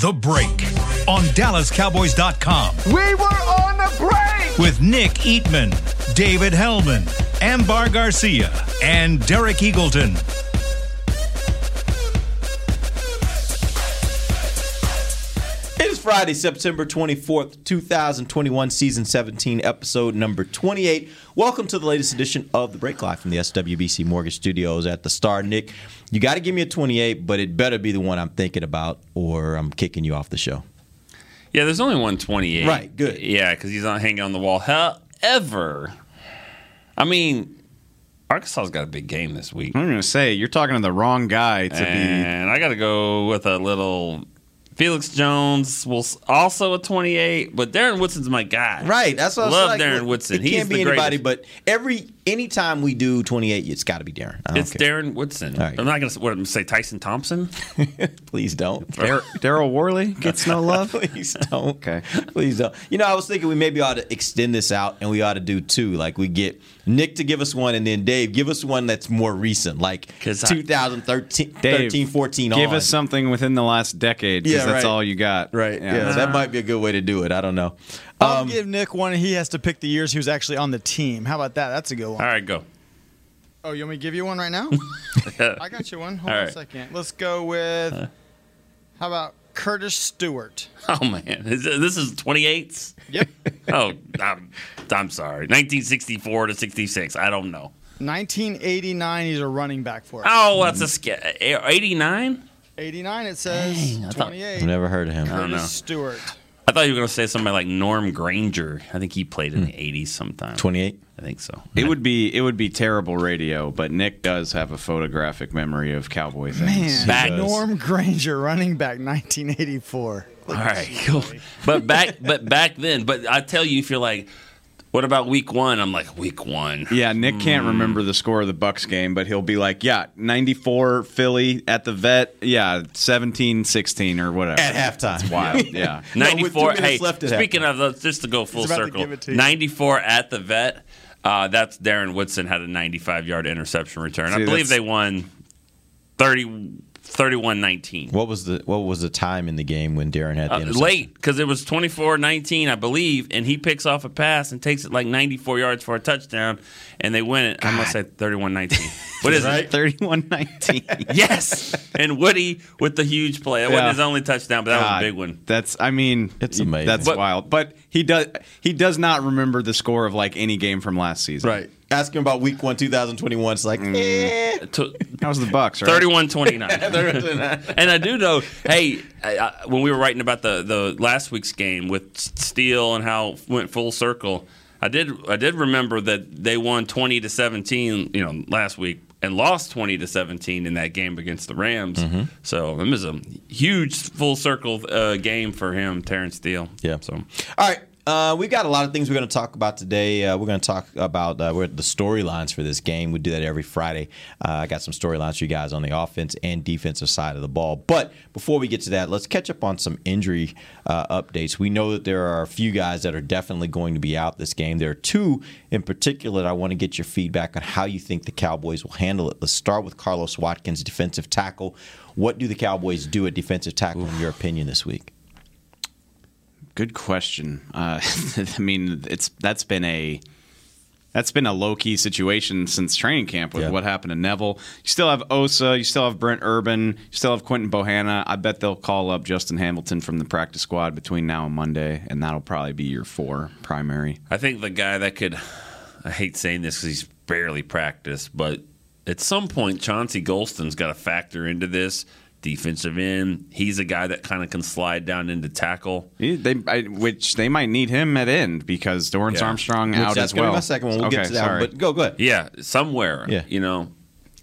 The Break on DallasCowboys.com We were on the break. with Nick Eatman, David Helman, Ambar Garcia, and Derek Eagleton. Friday, September 24th, 2021, season 17, episode number 28. Welcome to the latest edition of The Break Live from the SWBC Mortgage Studios at the Star. Nick, you got to give me a 28, but it better be the one I'm thinking about or I'm kicking you off the show. Yeah, there's only 128. Right, good. Yeah, because he's not hanging on the wall. However, I mean, Arkansas's got a big game this week. I'm going to say you're talking to the wrong guy to be. And I got to go with a little Felix Jones, will s- also a 28, but Darren Woodson's my guy. Right, that's what I was Love like. Darren Woodson. It He's can't be the anybody, greatest. but every anytime we do 28, it's got to be Darren. It's care. Darren Woodson. All right. I'm not going to what, I'm gonna say Tyson Thompson. Please don't. Daryl Worley gets no love. Please don't. Okay. Please don't. You know, I was thinking we maybe ought to extend this out and we ought to do two. Like we get Nick to give us one and then Dave, give us one that's more recent, like 'Cause I- 2013, Dave, 13, 14 Give on. us something within the last decade because Yeah, that's right. all you got. Right. Yeah. that might be a good way to do it. I don't know. I'll Um, give Nick one. He has to pick the years he was actually on the team. How about that? That's a good one. All right, go. Oh, you want me to give you one right now? I got you one. Hold All on right. a second. Let's go with. How about Curtis Stewart? Oh man, Is it- this is 28s. Yep. Oh, I'm, I'm sorry. 1964 to 66. I don't know. 1989. He's a running back for us. Oh, that's a sca- 89. 89. It says Dang, I thought- 28. I've never heard of him. don't Curtis know. Stewart. I thought you were going to say somebody like Norm Granger. I think he played in the hmm. 80s sometime. 28. I think so. It would be it would be terrible radio, but Nick does have a photographic memory of cowboy things. Man, Back- Norm Granger, running back, 1984. All right, cool. But back, but back then, but I tell you, if you're like, what about week one? I'm like, week one. Yeah, Nick can't Hmm. remember the score of the Bucks game, but he'll be like, "Yeah, 94 Philly at the vet. Yeah, 17-16 or whatever." At halftime. It's wild. Yeah. No, 94. minutes hey, left at speaking of those, just to go full circle, to 94 at the vet. Uh, that's Darren Woodson had a 95 yard interception return. I believe they won 30, 31-19. What was the what was the time in the game when Darren had the Uh, interception? late because it was 24-19, I believe, and he picks off a pass and takes it like 94 yards for a touchdown, and they win it. I must say 31-19. What is it? 31-19. Yes, and Woody with the huge play. It wasn't his only touchdown, but that was a big one. That's I mean, It's amazing. That's But- wild. But he does he does not remember the score of like any game from last season. Right. Ask him about week one, 2021. It's like, eh. To- That was the Bucks, right? 31-29. and I do know, hey, I, I, when we were writing about the, the last week's game with Steele and how it went full circle, I did I did remember that they won 20 to 17, you know, last week and lost 20 to 17 in that game against the Rams. Mm-hmm. So it was a huge full circle uh, game for him, Terrence Steele. Yeah. So All right. Uh, we've got a lot of things we're going to talk about today. Uh, we're going to talk about uh, the storylines for this game. We do that every Friday. Uh, I got some storylines for you guys on the offense and defensive side of the ball. But before we get to that, let's catch up on some injury uh, updates. We know that there are a few guys that are definitely going to be out this game. There are two in particular that I want to get your feedback on how you think the Cowboys will handle it. Let's start with Carlos Watkins, defensive tackle. What do the Cowboys do at defensive tackle, in your opinion, this week? Good question. Uh, I mean, it's that's been a that's been a low key situation since training camp with Yeah. what happened to Neville. You still have Osa, you still have Brent Urban, you still have Quinton Bohanna. I bet they'll call up Justin Hamilton from the practice squad between now and Monday, and that'll probably be your four primary. I think the guy that could, I hate saying this because he's barely practiced, but at some point, Chauncey Golston's got to factor into this defensive end. He's a guy that kind of can slide down into tackle. He- They, I, which they might need him at end because Dorance Yeah. Armstrong Which out that's as well. be my second one. We'll okay, get to that sorry. one. But go, go ahead. Yeah, somewhere. Yeah. You know,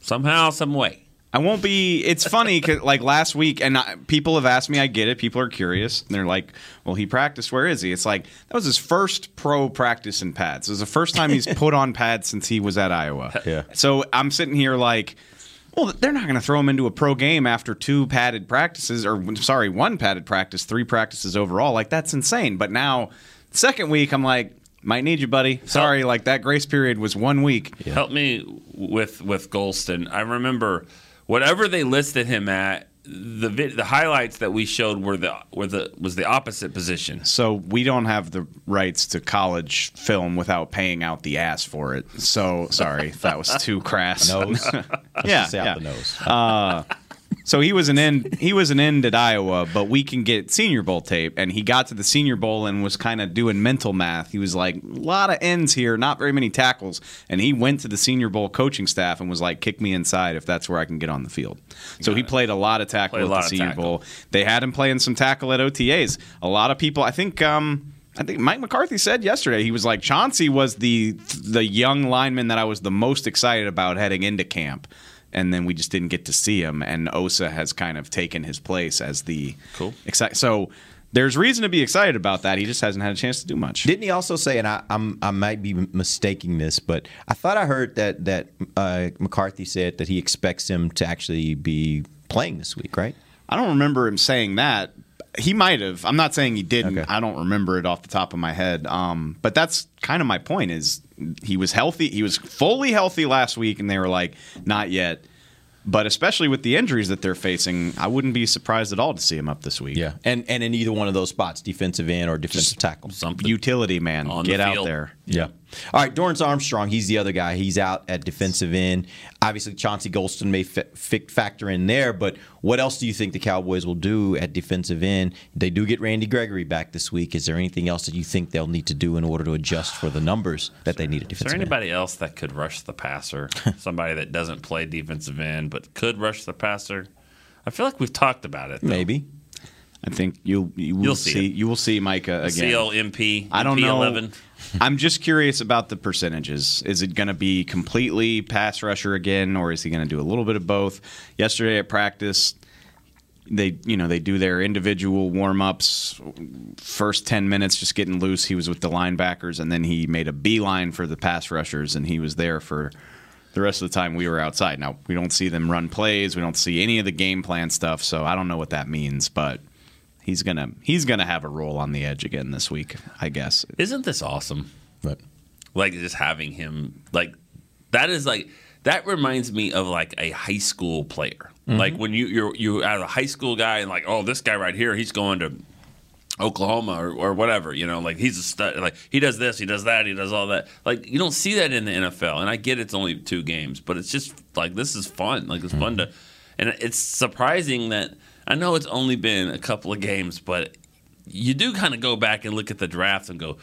somehow, some way. I won't be. It's funny, 'cause, like last week, and I, people have asked me. I get it. People are curious. And they're like, "Well, he practiced. Where is he?" It's like that was his first pro practice in pads. It was the first time he's put on pads since he was at Iowa. Yeah. So I'm sitting here like, well, they're not going to throw him into a pro game after two padded practices, or sorry, one padded practice, three practices overall. Like that's insane. But now, second week, I'm like, might need you, buddy. Sorry, like that grace period was one week. Help me with with Golston. I remember whatever they listed him at. The vid, the highlights that we showed were the were the was the opposite position. So we don't have the rights to college film without paying out the ass for it. So sorry that was too crass. Nose. yeah, out yeah. the nose. Uh, So he was an end. He was an end at Iowa, but we can get Senior Bowl tape, and he got to the Senior Bowl and was kind of doing mental math. He was like, a lot of ends here, not very many tackles, and he went to the Senior Bowl coaching staff and was like, kick me inside if that's where I can get on the field. So he played a lot of tackle at the Senior tackle. Bowl. They had him playing some tackle at OTAs. A lot of people, I think. um I think Mike McCarthy said yesterday he was like Chauncey was the the young lineman that I was the most excited about heading into camp, and then we just didn't get to see him. And Osa has kind of taken his place as the Cool. Exci- so there's reason to be excited about that. He just hasn't had a chance to do much. Didn't he also say, and I, I'm I might be mistaking this, but I thought I heard that that uh, McCarthy said that he expects him to actually be playing this week, right? I don't remember him saying that. He might have. I'm not saying he didn't. Okay. I don't remember it off the top of my head. Um, but that's kind of my point. Is he was healthy? He was fully healthy last week, and they were like, not yet. But especially with the injuries that they're facing, I wouldn't be surprised at all to see him up this week. Yeah, and and in either one of those spots, defensive end or defensive tackle. Something. utility man, On get out field. there. Yeah. All right, Dorance Armstrong, he's the other guy. He's out at defensive end. Obviously, Chauncey Golston may fa- fi- factor in there, but what else do you think the Cowboys will do at defensive end? They do get Randy Gregory back this week. Is there anything else that you think they'll need to do in order to adjust for the numbers that they need at defensive end? Is there end? anybody else that could rush the passer? Somebody that doesn't play defensive end but could rush the passer? I feel like we've talked about it. though. Maybe. I think you'll you will You'll see see, you will see Micah again. CLMP. I don't know. MP11. I'm just curious about the percentages. Is it going to be completely pass rusher again, or is he going to do a little bit of both? Yesterday at practice, they you know they do their individual warm ups. First ten minutes, just getting loose. He was with the linebackers, and then he made a beeline for the pass rushers, and he was there for. The rest of the time we were outside. Now we don't see them run plays. We don't see any of the game plan stuff. So I don't know what that means, but he's gonna he's gonna have a role on the edge again this week, I guess. Isn't this awesome? But Like just having him like that is like that reminds me of like a high school player. Mm-hmm. Like when you you're you are a high school guy and like oh this guy right here he's going to Oklahoma or, or whatever you know like he's a stud like he does this he does that he does all that like you don't see that in the NFL and I get it's only two games but it's just like this is fun like it's fun mm-hmm. to and it's surprising that I know it's only been a couple of games but you do kind of go back and look at the draft and go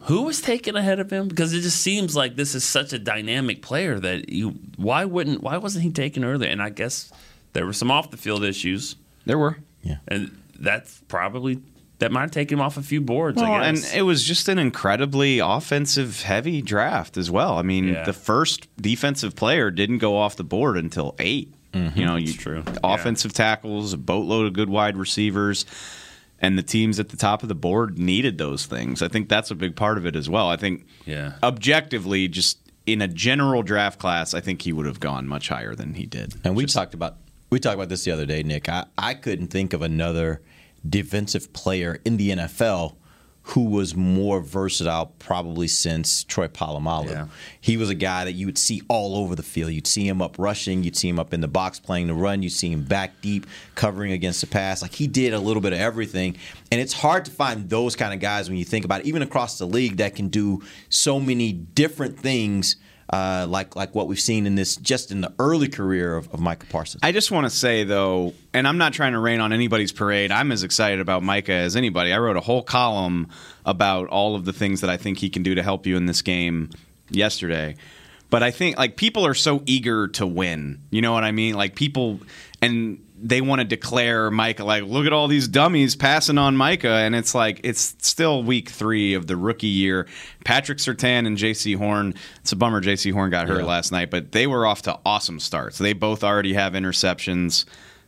who was taken ahead of him? Because it just seems like this is such a dynamic player that you why wouldn't why wasn't he taken earlier? And I guess there were some off the field issues, There were. yeah, and that's probably that might have taken him off a few boards. Well, I and it was just an incredibly offensive heavy draft as well. I mean, Yeah. the first defensive player didn't go off the board until 8 You know, you, true. offensive tackles, a boatload of good wide receivers, and the teams at the top of the board needed those things. I think that's a big part of it as well. I think Yeah. objectively, just in a general draft class, I think he would have gone much higher than he did. And we Just- talked about we talked about this the other day, Nick. I, I couldn't think of another defensive player in the NFL who was more versatile probably since Troy Polamalu. Yeah. He was a guy that you would see all over the field. You'd see him up rushing, you'd see him up in the box playing the run, you'd see him back deep covering against the pass. Like he did a little bit of everything. And it's hard to find those kind of guys when you think about it, even across the league that can do so many different things. Uh, like like what we've seen in this just in the early career of, of Micah Parsons. I just want to say though, and I'm not trying to rain on anybody's parade. I'm as excited about Micah as anybody. I wrote a whole column about all of the things that I think he can do to help you in this game yesterday. But I think like people are so eager to win. You know what I mean? Like people and they want to declare Micah like, look at all these dummies passing on Micah, and it's like it's still week three of the rookie year. Patrick Surtain and Jaycee Horn. It's a bummer Jaycee Horn got hurt Yeah. last night, but they were off to awesome starts. They both already have interceptions.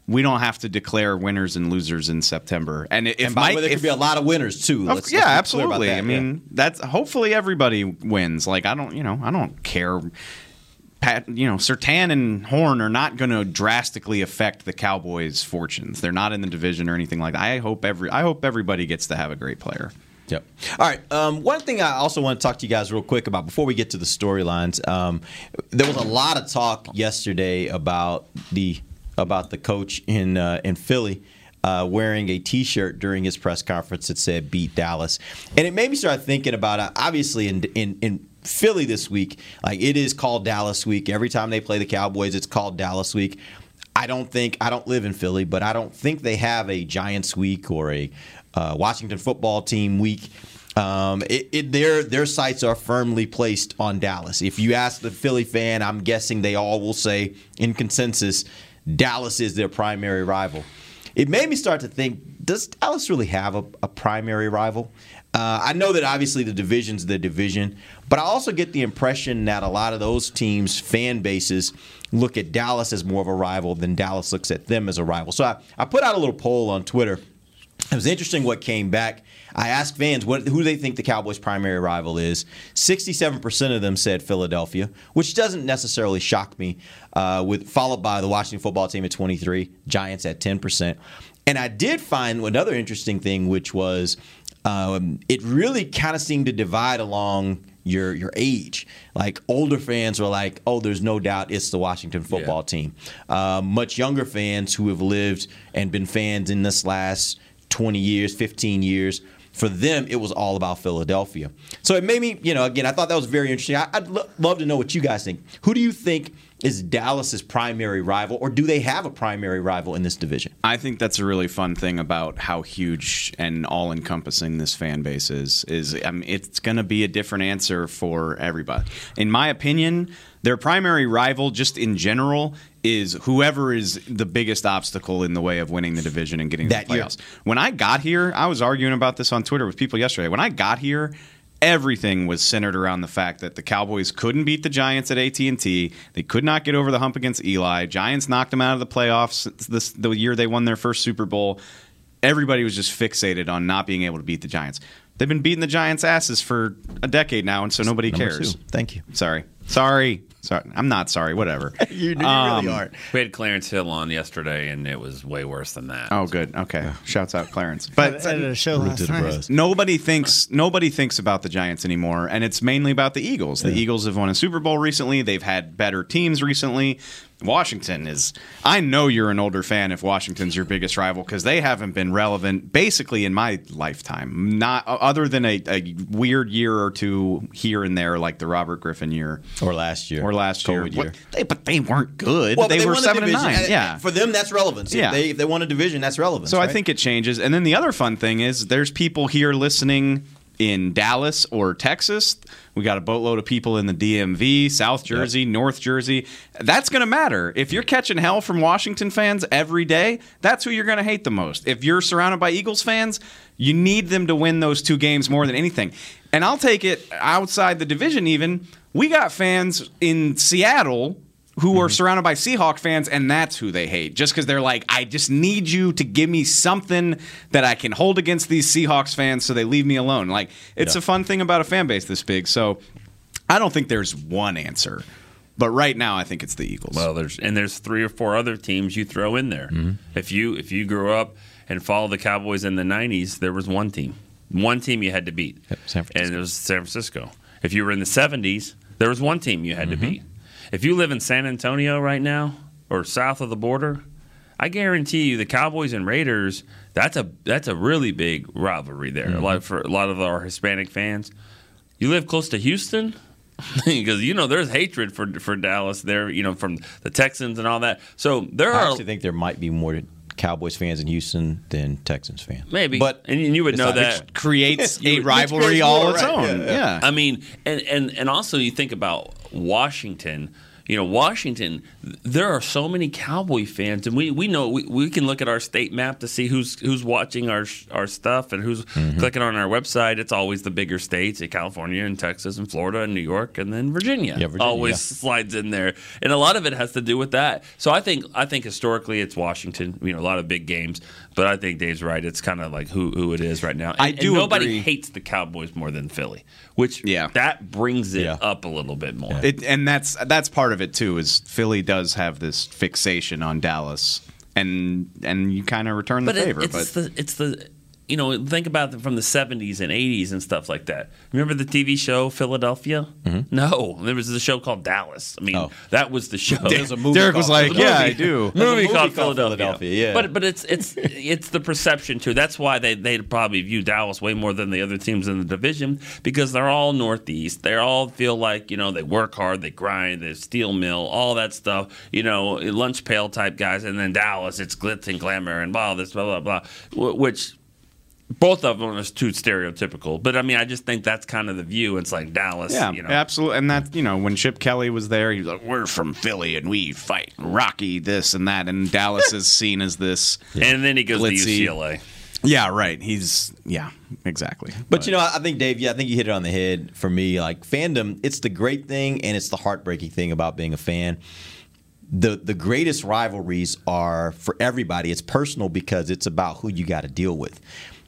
We don't have to declare winners and losers in September. And if and by Mike, the way, there if, could be a lot of winners too. Let's- yeah, let's be clear about absolutely. I mean, that's hopefully everybody wins. Like I don't, you know, I don't care. Pat, you know, Surtain and Horn are not going to drastically affect the Cowboys' fortunes. They're not in the division or anything like that. I hope every, I hope everybody gets to have a great player. Yep. All right. Um, one thing I also want to talk to you guys real quick about before we get to the storylines. Um, there was a lot of talk yesterday about the about the coach in uh, in Philly. Uh, wearing a T-shirt during his press conference that said "Beat Dallas," and it made me start thinking about uh, obviously in in, in Philly this week, like it is called Dallas Week. Every time they play the Cowboys, it's called Dallas Week. I don't think I don't live in Philly, but I don't think they have a Giants week or a uh, Washington football team week. Um, it, it, their their sights are firmly placed on Dallas. If you ask the Philly fan, I'm guessing they all will say in consensus, Dallas is their primary rival. It made me start to think: Does Dallas really have a, a primary rival? Uh, I know that obviously the division's the division, but I also get the impression that a lot of those teams' fan bases look at Dallas as more of a rival than Dallas looks at them as a rival. So I, I put out a little poll on Twitter. It was interesting what came back. I asked fans what, who they think the Cowboys' primary rival is. 67% of them said Philadelphia, which doesn't necessarily shock me. Uh, with followed by the Washington football team at 23, Giants at 10%. And I did find another interesting thing, which was um, it really kind of seemed to divide along your your age. Like older fans were like, "Oh, there's no doubt it's the Washington football team." Uh, much younger fans who have lived and been fans in this last 20 years, 15 years. For them, it was all about Philadelphia. So it made me, you know, again, I thought that was very interesting. I, I'd lo- love to know what you guys think. Who do you think is Dallas's primary rival, or do they have a primary rival in this division? I think that's a really fun thing about how huge and all-encompassing this fan base is. Is I mean, it's going to be a different answer for everybody. In my opinion, their primary rival, just in general, is whoever is the biggest obstacle in the way of winning the division and getting That the year. playoffs. When I got here, I was arguing about this on Twitter with people yesterday. When I got here. Everything was centered around the fact that the Cowboys couldn't beat the Giants at AT&T. They could not get over the hump against Eli. Giants knocked them out of the playoffs this, the year they won their first Super Bowl everybody was just fixated on not being able to beat the Giants. They've been beating the Giants' asses for a decade now, and so nobody Number cares. two. Thank you. Sorry, sorry, sorry. I'm not sorry. Whatever. You, you Um, really are. We had Clarence Hill on yesterday, and it was way worse than that. Oh, good. Okay. Shouts out Clarence. But Edited a show last night. nobody thinks nobody thinks about the Giants anymore, and it's mainly about the Eagles. The Eagles have won a Super Bowl recently. They've had better teams recently. Washington is. I know you're an older fan if Washington's your biggest rival because they haven't been relevant basically in my lifetime. Not other than a, a weird year or two here and there, like the Robert Griffin year Or last year. or last year. Year. They- but they weren't good. Well, they, but were seven and nine. Yeah, For them, that's relevance. Yeah. If they, if they won a division, that's relevance. so I think it changes. And then the other fun thing is there's people here listening in Dallas or Texas. We got a boatload of people in the DMV, South Jersey, North Jersey. That's going to matter. If you're catching hell from Washington fans every day, that's who you're going to hate the most. If you're surrounded by Eagles fans, you need them to win those two games more than anything. And I'll take it outside the division even. We got fans in Seattle who are mm-hmm. surrounded by Seahawk fans, and that's who they hate. Just because they're like, I just need you to give me something that I can hold against these Seahawks fans so they leave me alone. Like, it's Yeah. a fun thing about a fan base this big. So I don't think there's one answer. But right now, I think it's the Eagles. Well, there's and there's three or four other teams you throw in there. Mm-hmm. If you if you grew up and followed the Cowboys in the '90s, there was one team, one team you had to beat, Yep, San Francisco. and it was San Francisco. If you were in the '70s, there was one team you had to mm-hmm. beat. If you live in San Antonio right now or south of the border, I guarantee you the Cowboys and Raiders. That's a that's a really big rivalry there. Mm-hmm. A lot for a lot of our Hispanic fans. You live close to Houston because you know there's hatred for for Dallas there. You know from the Texans and all that. So there I are actually think there might be more Cowboys fans in Houston than Texans fans. maybe, but and you would know that. creates a rivalry all its own. yeah, Yeah. yeah. I mean, and, and and also you think about Washington. You know, Washington, there are so many Cowboy fans, and we, we know we, we can look at our state map to see who's who's watching our our stuff and who's Mm-hmm. clicking on our website. It's always the bigger states, California and Texas and Florida and New York, and then Virginia. Yeah, Virginia, always yeah. slides in there, and a lot of it has to do with that. So I think I think historically it's Washington. You know, a lot of big games, but I think Dave's right. It's kind of like who who it is right now. And, I do nobody agree. hates the Cowboys more than Philly, which Yeah. that brings it Yeah. up a little bit more. It, and that's that's part of it too. Is Philly does have this fixation on Dallas, and and you kind of return the but it- favor. it's but the it's the you know think about it from the 70s and 80s and stuff like that remember the tv show philadelphia mm-hmm. no there was a show called dallas i mean Oh. that was the show There's a movie Derek was like, There's "Yeah, I do." movie, a movie called, called Philadelphia. Philadelphia, yeah. But but it's it's it's the perception too. That's why they they probably view Dallas way more than the other teams in the division because they're all Northeast. They all feel like you know they work hard, they grind, they steel mill, all that stuff. You know, lunch pail type guys, and then Dallas, it's glitz and glamour and blah this blah blah blah, which. Both of them is too stereotypical, but I mean, I just think that's kind of the view. It's like Dallas, yeah, you know. absolutely. And that you know when Chip Kelly was there, he was like, "We're from Philly and we fight Rocky this and that." And Dallas is seen as this. And then he goes Glitzy. to UCLA. Yeah, right. He's yeah, exactly. But you know, I think Dave, yeah, I think you hit it on the head for me. Like fandom, it's the great thing and it's the heartbreaking thing about being a fan. The the greatest rivalries are for everybody. It's personal because it's about who you got to deal with.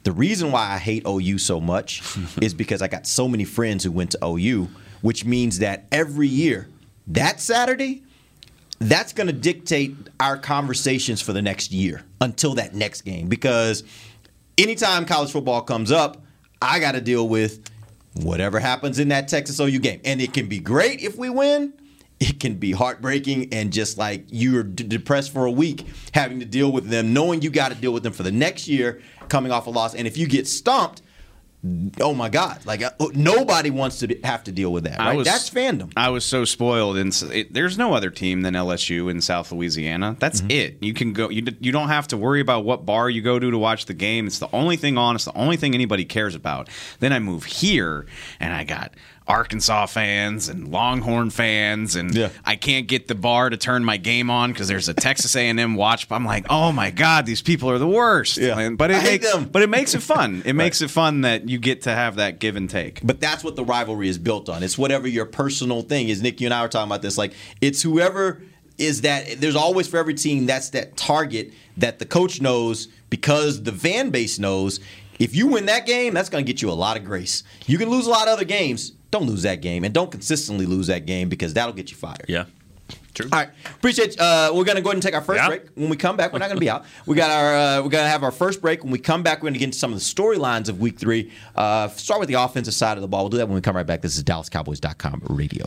The reason why I hate OU so much is because I got so many friends who went to OU, which means that every year, that Saturday, that's going to dictate our conversations for the next year until that next game because anytime college football comes up, I got to deal with whatever happens in that Texas OU game. And it can be great if we win. It can be heartbreaking and just like you're d- depressed for a week having to deal with them, knowing you got to deal with them for the next year coming off a loss. And if you get stumped, oh my God, like uh, nobody wants to be- have to deal with that, right? was- That's fandom. I was so spoiled, and it, there's no other team than LSU in South Louisiana. That's Mm-hmm. it. You can go. You you don't have to worry about what bar you go to to watch the game. It's the only thing on. It's the only thing anybody cares about. Then I move here, and I got Arkansas fans and Longhorn fans, and Yeah. I can't get the bar to turn my game on because there's a Texas A&M watch. I'm like, oh my god, these people are the worst. Yeah. And- but it I makes them. but it makes it fun. It makes it fun that you get to have that give and take. But that's what the rivalry is built on. It's whatever your personal thing is. Nick, you and I were talking about this. Like, it's whoever is that. There's always for every team that's that target that the coach knows because the fan base knows. If you win that game, that's going to get you a lot of grace. You can lose a lot of other games. Don't lose that game, and don't consistently lose that game because that'll get you fired. Yeah. True. All right, appreciate. Uh, we're gonna go ahead and take our first Yeah. break. When we come back, we're not gonna be out. We got our. Uh, we're gonna have our first break. When we come back, we're gonna get into some of the storylines of Week Three. Uh, start with the offensive side of the ball. We'll do that when we come right back. This is DallasCowboys.com radio.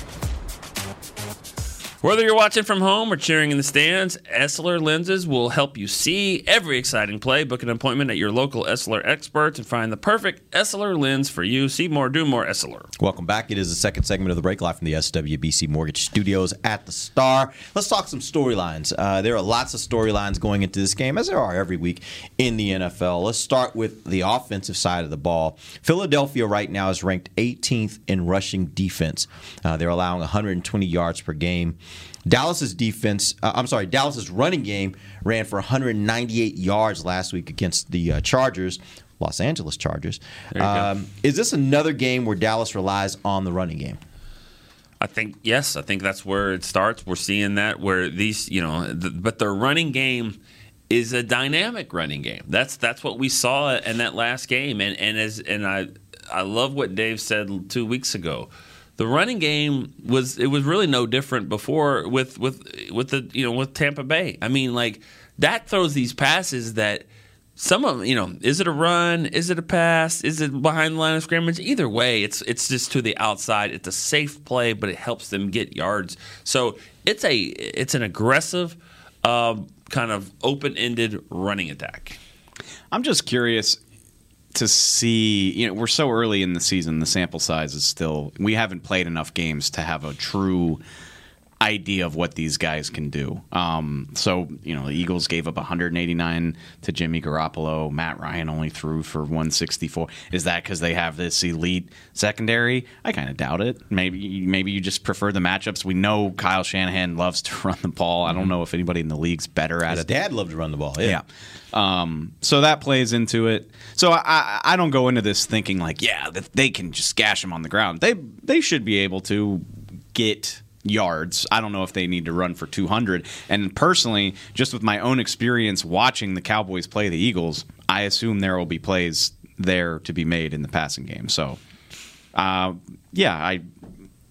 Whether you're watching from home or cheering in the stands, Essilor lenses will help you see every exciting play. Book an appointment at your local Essilor experts and find the perfect Essilor lens for you. See more, do more, Essilor. Welcome back. It is the second segment of the break live from the SWBC Mortgage Studios at the Star. Let's talk some storylines. Uh, there are lots of storylines going into this game, as there are every week in the NFL. Let's start with the offensive side of the ball. Philadelphia right now is ranked 18th in rushing defense. Uh, they're allowing 120 yards per game. Dallas's defense, uh, I'm sorry, Dallas's running game ran for 198 yards last week against the uh, Chargers, Los Angeles Chargers. Um, is this another game where Dallas relies on the running game? I think yes, I think that's where it starts. We're seeing that where these, you know, the, but their running game is a dynamic running game. That's that's what we saw in that last game, and and as and I I love what Dave said two weeks ago. The running game was it was really no different before with with with the you know with Tampa Bay. I mean, like that throws these passes that some of you know, is it a run? Is it a pass? Is it behind the line of scrimmage? Either way, it's it's just to the outside. It's a safe play, but it helps them get yards. So it's a it's an aggressive, um, kind of open ended running attack. I'm just curious to see. You know, we're so early in the season. The sample size is still. We haven't played enough games to have a true idea of what these guys can do. Um, so you know, the Eagles gave up 189 to Jimmy Garoppolo. Matt Ryan only threw for 164. Is that because they have this elite secondary? I kind of doubt it. Maybe maybe you just prefer the matchups. We know Kyle Shanahan loves to run the ball. I don't know if anybody in the league's better at His it. dad loved to run the ball. Yeah. Yeah. Um, so that plays into it. So I, I, I don't go into this thinking like, yeah, they can just gash him on the ground. They they should be able to get yards. I don't know if they need to run for 200. And personally, just with my own experience watching the Cowboys play the Eagles, I assume there will be plays there to be made in the passing game. So, uh, yeah, I.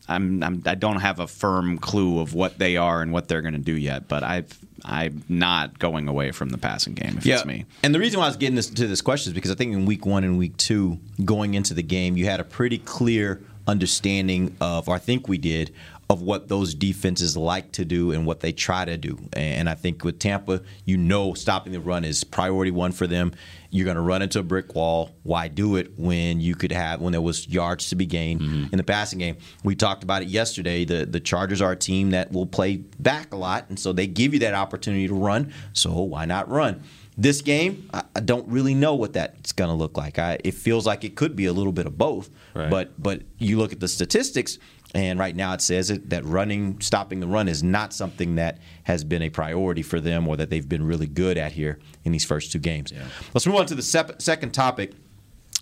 I'm, I'm I don't have a firm clue of what they are and what they're going to do yet, but I've I'm not going away from the passing game if it's me. And the reason why I was getting this to this question is because I think in week one and week two, going into the game, you had a pretty clear understanding of, or I think we did, of what those defenses like to do and what they try to do. And I think with Tampa, you know stopping the run is priority one for them. You're going to run into a brick wall. Why do it when you could have when there was yards to be gained mm-hmm. in the passing game? We talked about it yesterday. The the Chargers are a team that will play back a lot, and so they give you that opportunity to run. So why not run? This game, I, I don't really know what that's going to look like. I, it feels like it could be a little bit of both. Right. But but you look at the statistics, and right now it says it, that running, stopping the run is not something that has been a priority for them or that they've been really good at here in these first two games. Let's move on to the sep- second topic.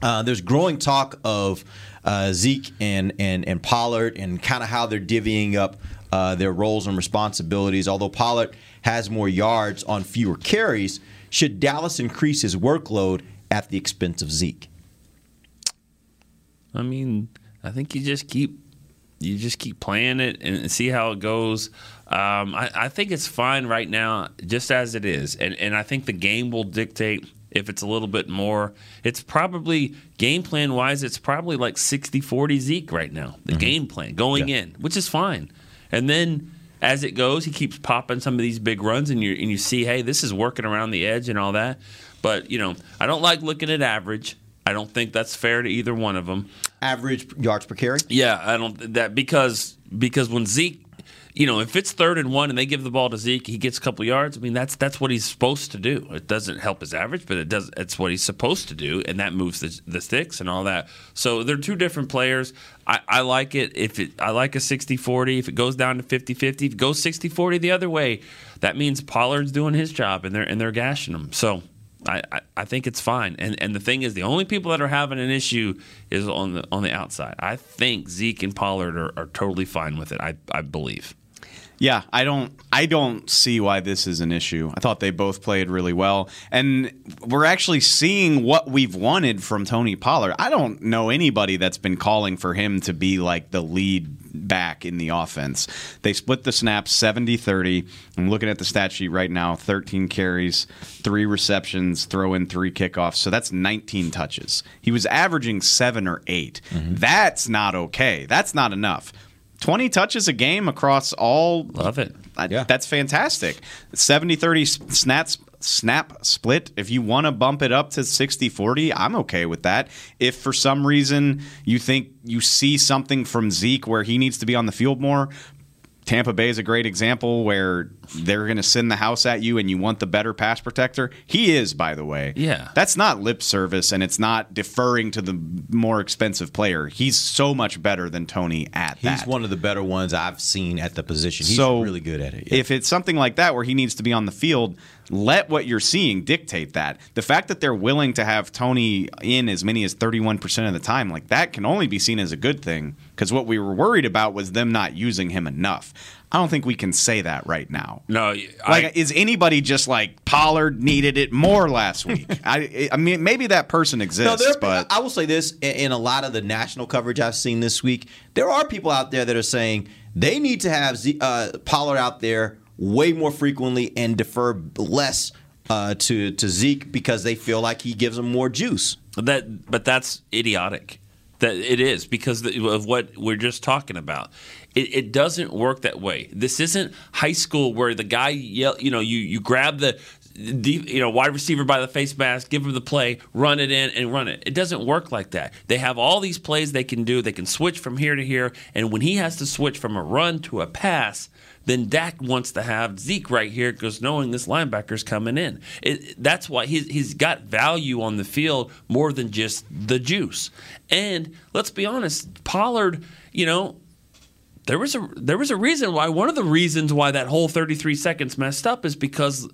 Uh, there's growing talk of uh, Zeke and, and, and Pollard and kind of how they're divvying up uh, their roles and responsibilities. Although Pollard has more yards on fewer carries, should Dallas increase his workload at the expense of Zeke? I mean, I think you just keep you just keep playing it and see how it goes. Um, I, I think it's fine right now, just as it is, and and I think the game will dictate if it's a little bit more. It's probably game plan wise, it's probably like 60-40 Zeke right now. The game plan going in, which is fine, and then. As it goes, he keeps popping some of these big runs, and you and you see, hey, this is working around the edge and all that. But you know, I don't like looking at average. I don't think that's fair to either one of them. Average yards per carry? Yeah, I don't that because because when Zeke, you know, if it's third and one and they give the ball to Zeke, he gets a couple yards. I mean, that's that's what he's supposed to do. It doesn't help his average, but it does. It's what he's supposed to do, and that moves the, the sticks and all that. So they're two different players. I, I like it if it. I like a 60-40. If it goes down to 50-50, if it goes 60-40 the other way, that means Pollard's doing his job and they're and they're gashing him. So. I, I, I think it's fine. And and the thing is, the only people that are having an issue is on the on the outside. I think Zeke and Pollard are, are totally fine with it. I, I believe. Yeah, I don't I don't see why this is an issue. I thought they both played really well. And we're actually seeing what we've wanted from Tony Pollard. I don't know anybody that's been calling for him to be like the lead back in the offense. They split the snaps 70-30. I'm looking at the stat sheet right now, 13 carries, 3 receptions, throw in 3 kickoffs. So that's 19 touches. He was averaging 7 or 8. Mm-hmm. That's not okay. That's not enough. 20 touches a game across all love it yeah. that's fantastic 70-30 snaps snap split if you want to bump it up to 60-40 i'm okay with that if for some reason you think you see something from zeke where he needs to be on the field more Tampa Bay is a great example where they're going to send the house at you and you want the better pass protector. He is, by the way. Yeah. That's not lip service and it's not deferring to the more expensive player. He's so much better than Tony at He's that. He's one of the better ones I've seen at the position. He's so really good at it. If it's something like that where he needs to be on the field, let what you're seeing dictate that. The fact that they're willing to have Tony in as many as 31% of the time, like that can only be seen as a good thing because what we were worried about was them not using him enough. I don't think we can say that right now. No, like is anybody just like Pollard needed it more last week? I I mean maybe that person exists, there- but I will say this: in- in a lot of the national coverage I've seen this week, there are people out there that are saying they need to have Z- uh, Pollard out there way more frequently and defer less uh, to to Zeke because they feel like he gives them more juice. That, but that's idiotic. That it is because of what we're just talking about. It, it doesn't work that way. This isn't high school where the guy yell. You know, you you grab the. You know, wide receiver by the face mask, give him the play, run it in, and run it. It doesn't work like that. They have all these plays they can do. They can switch from here to here, and when he has to switch from a run to a pass, then Dak wants to have Zeke right here because knowing this linebacker's coming in. It, that's why he's, he's got value on the field more than just the juice. And let's be honest, Pollard, you know, there was a there was a reason why one of the reasons why that whole 33 seconds messed up is because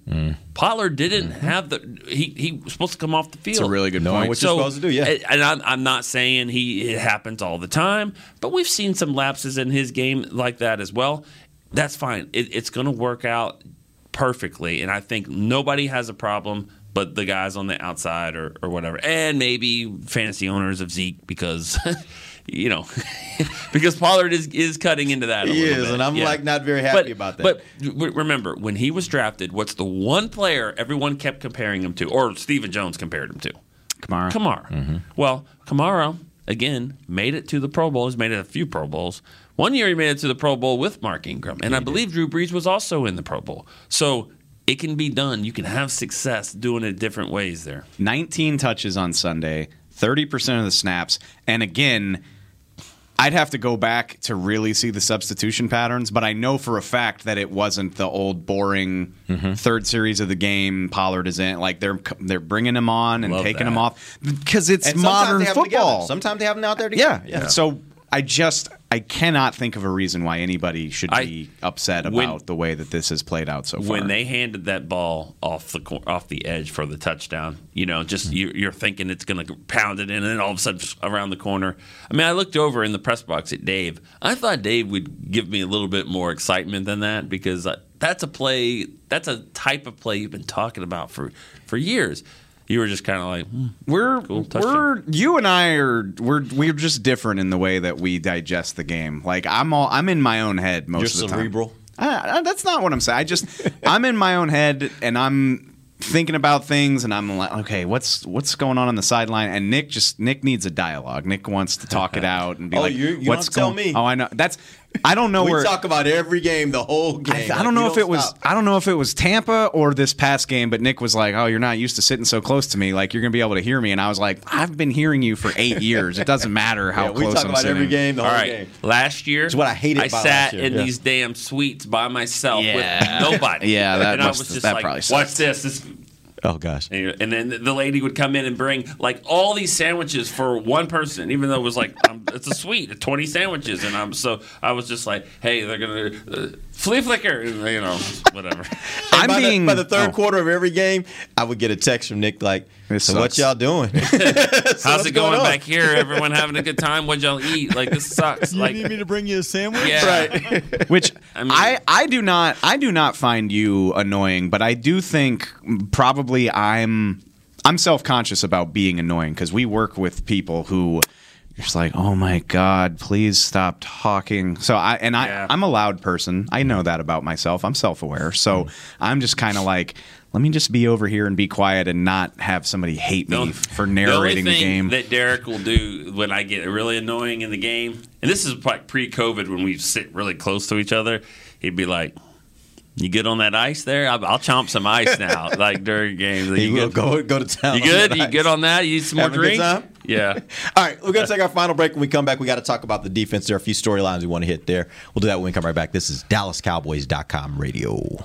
Pollard didn't mm-hmm. have the he he was supposed to come off the field. It's a really good Knowing point. what you're supposed to do, yeah. And I'm, I'm not saying he it happens all the time, but we've seen some lapses in his game like that as well. That's fine. It, it's going to work out perfectly, and I think nobody has a problem but the guys on the outside or, or whatever, and maybe fantasy owners of Zeke because. You know, because Pollard is is cutting into that. A He little is, bit. and I'm, Yeah. like, not very happy But- about that. But remember, when he was drafted, what's the one player everyone kept comparing him to, or Stephen Jones compared him to? Kamara. Kamara. Mm-hmm. Well, Kamara again made it to the Pro Bowl. He's made it a few Pro Bowls. One year he made it to the Pro Bowl with Mark Ingram, and I believe Drew Brees was also in the Pro Bowl. So it can be done. You can have success doing it different ways there. 19 touches on Sunday, 30% of the snaps. And again, I'd have to go back to really see the substitution patterns, but I know for a fact that it wasn't the old boring Mm-hmm. third series of the game. Pollard is in like they're they're bringing him on and Love taking that. him off because it's And modern they have them together. football. Sometimes they have them out there yeah. yeah. So I just I cannot think of a reason why anybody should I- be upset when- about the way that this has played out so far. When they handed that ball off the off the edge for the touchdown, you know, just Mm-hmm. you, you're thinking it's going to pound it in, and then all of a sudden around the corner. I mean, I looked over in the press box at Dave. I thought Dave would give me a little bit more excitement than that because uh, that's a play. That's a type of play you've been talking about for for years. You were just kind of like, hmm, We're Cool, we're you and I are we're we're just different in the way that we digest the game. Like I'm all I'm in my own head most You're of the cerebral. time. I, I, that's not what I'm saying. I just I'm in my own head and I'm thinking about things and I'm like, okay, what's what's going on on the sideline? And Nick just Nick needs a dialogue. Nick wants to talk it out and be Oh, like, you- you what's don't tell going? me. Oh, I know. That's I don't know we where talk about every game, the whole I, game. I Like, don't know we if it was. I don't know if it was Tampa or this past game, but Nick was like, "Oh, you're not used to sitting so close to me. Like you're gonna be able to hear me." And I was like, "I've been hearing you for eight years. It doesn't matter how Yeah, we close talk I'm about sitting." every game, the all whole right. game. Last year, It's what I hated I about sat last year. in Yeah. these damn suites by myself Yeah. with nobody. Yeah, that and I was just that like, probably watch sucked. this. This Oh gosh. And and then the lady would come in and bring like all these sandwiches for one person, even though it was like um, it's a suite, twenty sandwiches, and I'm so I was just like, hey, they're gonna uh, flea flicker, you know, whatever. I'm by being the, by the third oh. quarter of every game, I would get a text from Nick like, "So what y'all doing? so How's it going, going back here? Everyone having a good time? What y'all eat? Like this sucks. You like, need me to bring you a sandwich? Yeah. Right. Which I, mean, I I do not I do not find you annoying, but I do think probably I'm I'm self conscious about being annoying because we work with people who you're just like, oh my god, please stop talking. So I and I yeah. I'm a loud person. I know that about myself. I'm self aware. So mm. I'm just kind of like, let me just be over here and be quiet and not have somebody hate me for narrating the, the, game. That Derek will do when I get really annoying in the game, and this is like pre-COVID when we sit really close to each other. He'd be like, you good on that ice there? I'll, I'll chomp some ice now, like during games. You, you go go to town. You good? You good on that? You need some more drink? Yeah. All right, we're gonna take our final break. When we come back, we got to talk about the defense. There are a few storylines we want to hit there. We'll do that when we come right back. This is DallasCowboys.com radio.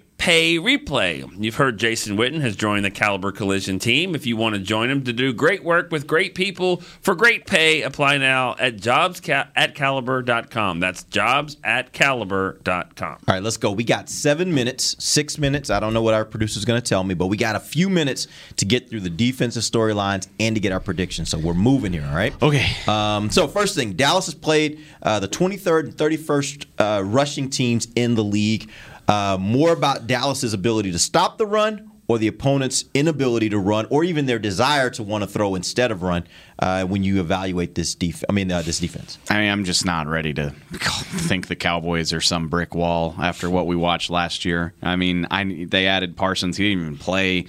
pay replay. You've heard Jason Witten has joined the Caliber Collision team. If you want to join him to do great work with great people for great pay, apply now at jobs at caliber.com. That's jobs at caliber.com. All right, let's go. We got seven minutes, six minutes. I don't know what our producer's going to tell me, but we got a few minutes to get through the defensive storylines and to get our predictions. So we're moving here, all right? Okay. Um, so, first thing Dallas has played uh, the 23rd and 31st uh, rushing teams in the league uh, more about Dallas's ability to stop the run or the opponent's inability to run, or even their desire to want to throw instead of run uh, when you evaluate this def- I mean, uh, this defense. I mean, I'm just not ready to think the Cowboys are some brick wall after what we watched last year. I mean, I, they added Parsons; he didn't even play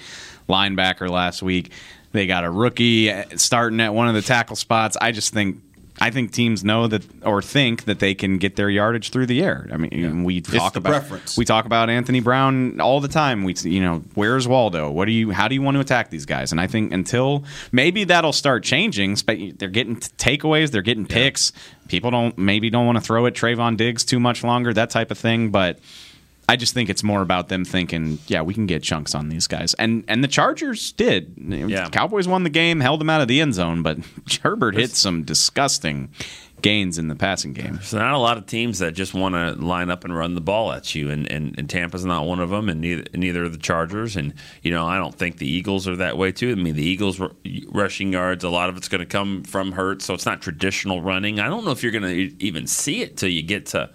linebacker last week. They got a rookie starting at one of the tackle spots. I just think I think teams know that or think that they can get their yardage through the air. I mean, yeah. we talk about preference. we talk about Anthony Brown all the time. We you know, where's Waldo? What do you how do you want to attack these guys? And I think until maybe that'll start changing, they're getting takeaways, they're getting picks. Yeah. People don't maybe don't want to throw at Trevon Diggs too much longer, that type of thing, but I just think it's more about them thinking, yeah, we can get chunks on these guys, and and the Chargers did. Yeah. Cowboys won the game, held them out of the end zone, but Herbert hit some disgusting gains in the passing game. There's not a lot of teams that just want to line up and run the ball at you, and, and, and Tampa's not one of them, and neither, neither are the Chargers. And you know, I don't think the Eagles are that way too. I mean, the Eagles rushing yards, a lot of it's going to come from Hurts, so it's not traditional running. I don't know if you're going to even see it till you get to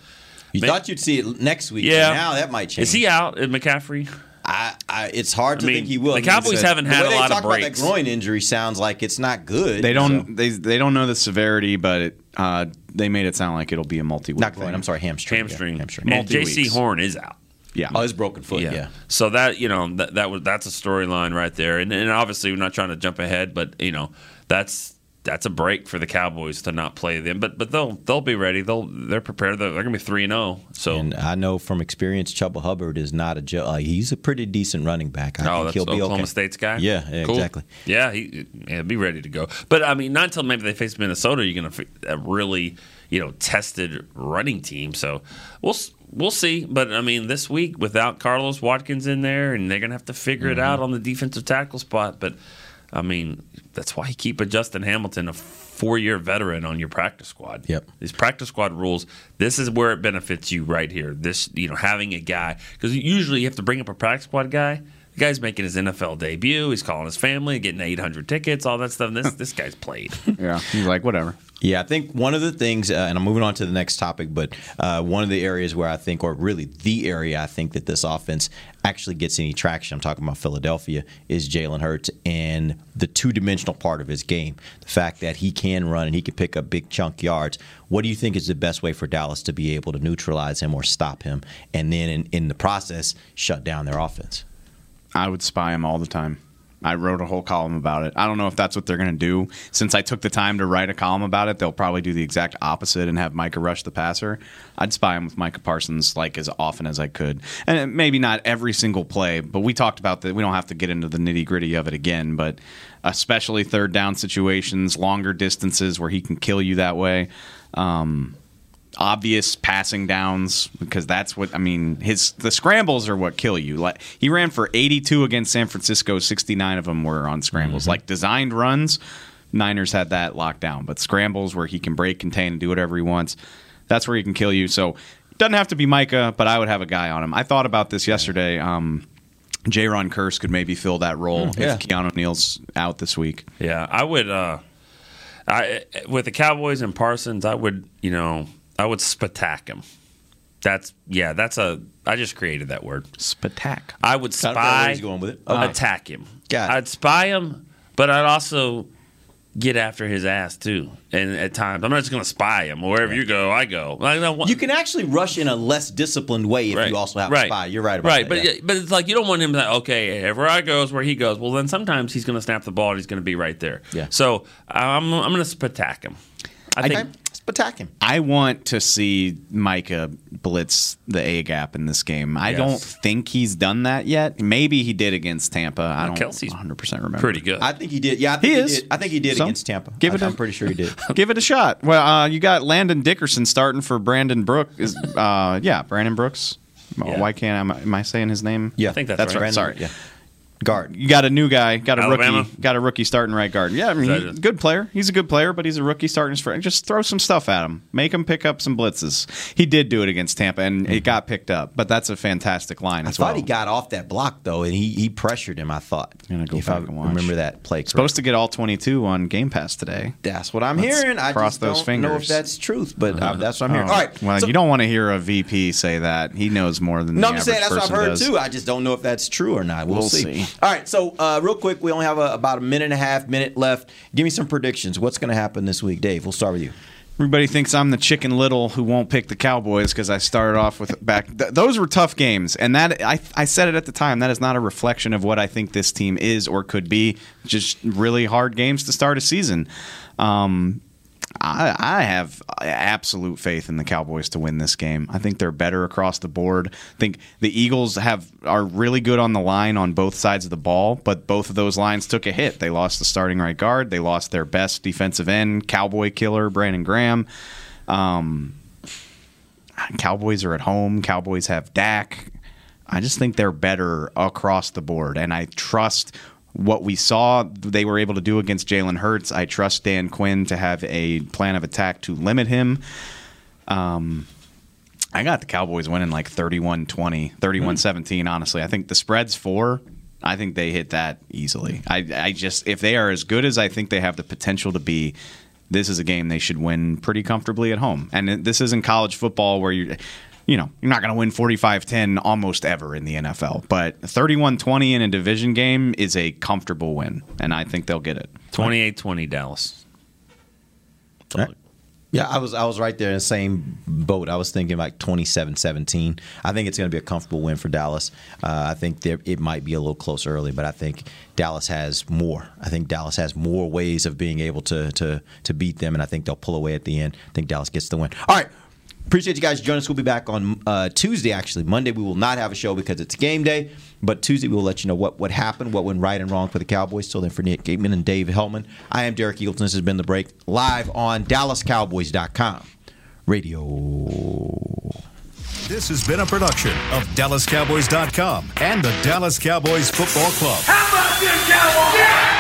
you thought you'd see it next week. Yeah. Now that might change. Is he out? Is McCaffrey? I, I, it's hard I to mean, think he will. the I mean, Cowboys it's haven't the had way a they lot of talk about. That groin injury sounds like it's not good. They don't they they don't know the severity, but it, uh, they made it sound like it'll be a multi week. Not groin. I'm sorry, hamstring. hamstring. Yeah, hamstring. And Jaycee Horn is out. Yeah. Oh, his broken foot. Yeah. So that you know that that was that's a storyline right there, and, and obviously we're not trying to jump ahead, but you know that's that's a break for the Cowboys to not play them, but but they'll they'll be ready. They'll they're prepared. They're, they're gonna be three and zero. So And I know from experience, Chuba Hubbard is not a jo- uh, he's a pretty decent running back. I Oh, think that's he'll be Oklahoma okay. State's guy. Yeah, yeah, Cool. exactly. Yeah, he yeah, be ready to go. But I mean, not until maybe they face Minnesota, you're going to a really you know tested running team. So we'll we'll see. But I mean, this week without Carlos Watkins in there, and they're going to have to figure Mm-hmm. it out on the defensive tackle spot. But I mean, that's why you keep a Justin Hamilton, a four-year veteran, on your practice squad. Yep. These practice squad rules. This is where it benefits you right here. This you know having a guy because usually you have to bring up a practice squad guy. The guy's making his NFL debut. He's calling his family, getting 800 tickets, all that stuff. This this guy's played. Yeah, he's like whatever. Yeah, I think one of the things, uh, and I'm moving on to the next topic, but uh, one of the areas where I think, or really the area I think that this offense actually gets any traction, I'm talking about Philadelphia, is Jalen Hurts and the two dimensional part of his game. The fact that he can run and he can pick up big chunk yards. What do you think is the best way for Dallas to be able to neutralize him or stop him, and then in, in the process, shut down their offense? I would spy him all the time. I wrote a whole column about it. I don't know if that's what they're going to do. Since I took the time to write a column about it, they'll probably do the exact opposite and have Micah rush the passer. I'd spy him with Micah Parsons like as often as I could, and maybe not every single play. But we talked about that. We don't have to get into the nitty gritty of it again. But especially third down situations, longer distances where he can kill you that way. Um, obvious passing downs because that's what I mean. His the scrambles are what kill you. Like he ran for 82 against San Francisco, 69 of them were on scrambles. Like designed runs, Niners had that locked down, but scrambles where he can break, contain, and do whatever he wants, that's where he can kill you. So doesn't have to be Micah, but I would have a guy on him. I thought about this yesterday. Um, Jayron Kearse could maybe fill that role Mm, yeah. if Keanu Neal's out this week. Yeah, I would. Uh, I with the Cowboys and Parsons, I would. You know, I would spatak him. That's yeah. That's a. I just created that word. Spatak. I would I where spy. he's going with it. Okay. Uh-huh. Attack him. Got it. I'd spy him, but I'd also get after his ass too. And at times, I'm not just going to spy him. Wherever you go, I go. I know You can actually rush in a less disciplined way if you also have a spy. You're right about right, that. but yeah. yeah, but it's like you don't want him to okay, everywhere I go is where he goes. Well, then sometimes he's going to snap the ball and he's going to be right there. Yeah. So I'm I'm going to spatak him. I think attack him. I want to see Micah blitz the A gap in this game. I Yes. don't think he's done that yet. Maybe he did against Tampa. I don't Kelsey's 100% remember. pretty good. I think he did. Yeah, I think He he, is. did. I think he did So, against Tampa. give it I, a- I'm pretty sure he did. Give it a shot. Well, uh, you got Landon Dickerson starting for Brandon Brooks. Is uh, yeah, Brandon Brooks. Yeah. Why can't I, am I saying his name? Yeah, I think that's that's right. right. Sorry. Yeah. Guard. You got a new guy, got a Alabama? rookie, got a rookie starting right guard. Yeah, I mean, Is he- that good player. He's a good player, but he's a rookie starting his first. Just throw some stuff at him, make him pick up some blitzes. He did do it against Tampa, and it got picked up. But that's a fantastic line I as thought well. he got off that block though, and he, he pressured him. I thought. I'm gonna go if back I and watch. remember that play. Supposed to get all 22 on Game Pass today. That's what I'm Let's hearing. I cross just those don't know if fingers. that's truth, but uh, that's what I'm hearing. Oh, All right. Well, so- you don't want to hear a VP say that. He knows more than No, the I'm saying that's what I've heard does. too. I just don't know if that's true or not. We'll, We'll see. see. All right, so uh, real quick, we only have a, about a minute and a half minute left. Give me some predictions. What's going to happen this week, Dave? We'll start with you. Everybody thinks I'm the chicken little who won't pick the Cowboys because I started off with back. Th- those were tough games, and that I I said it at the time. That is not a reflection of what I think this team is or could be. Just really hard games to start a season. Um, I, I have absolute faith in the Cowboys to win this game. I think they're better across the board. I think the Eagles have are really good on the line on both sides of the ball, but both of those lines took a hit. They lost the starting right guard. They lost their best defensive end, Cowboy killer Brandon Graham. Um, Cowboys are at home. Cowboys have Dak. I just think they're better across the board, and I trust what we saw they were able to do against Jalen Hurts. I trust Dan Quinn to have a plan of attack to limit him. Um, I got the Cowboys winning like 31-20, 31-17, honestly. I think the spread's 4. I think they hit that easily. I I just if they are as good as I think they have the potential to be, this is a game they should win pretty comfortably at home. And this isn't college football where you you know, you're not going to win 45-10 almost ever in the NFL, but 31-20 in a division game is a comfortable win, and I think they'll get it. 28-20 Dallas. Yeah, I was I was right there in the same boat. I was thinking like 27-17. I think it's going to be a comfortable win for Dallas. Uh, I think there, it might be a little close early, but I think Dallas has more. I think Dallas has more ways of being able to to to beat them, and I think they'll pull away at the end. I think Dallas gets the win. All right. Appreciate you guys joining us. We'll be back on uh, Tuesday, actually. Monday, we will not have a show because it's game day. But Tuesday, we will let you know what, what happened, what went right and wrong for the Cowboys. Till then, for Nick Eatman and Dave Helman, I am Derek Eagleton. This has been The Break, live on DallasCowboys.com. Radio. This has been a production of DallasCowboys.com and the Dallas Cowboys Football Club. How about this, Cowboys? Yeah!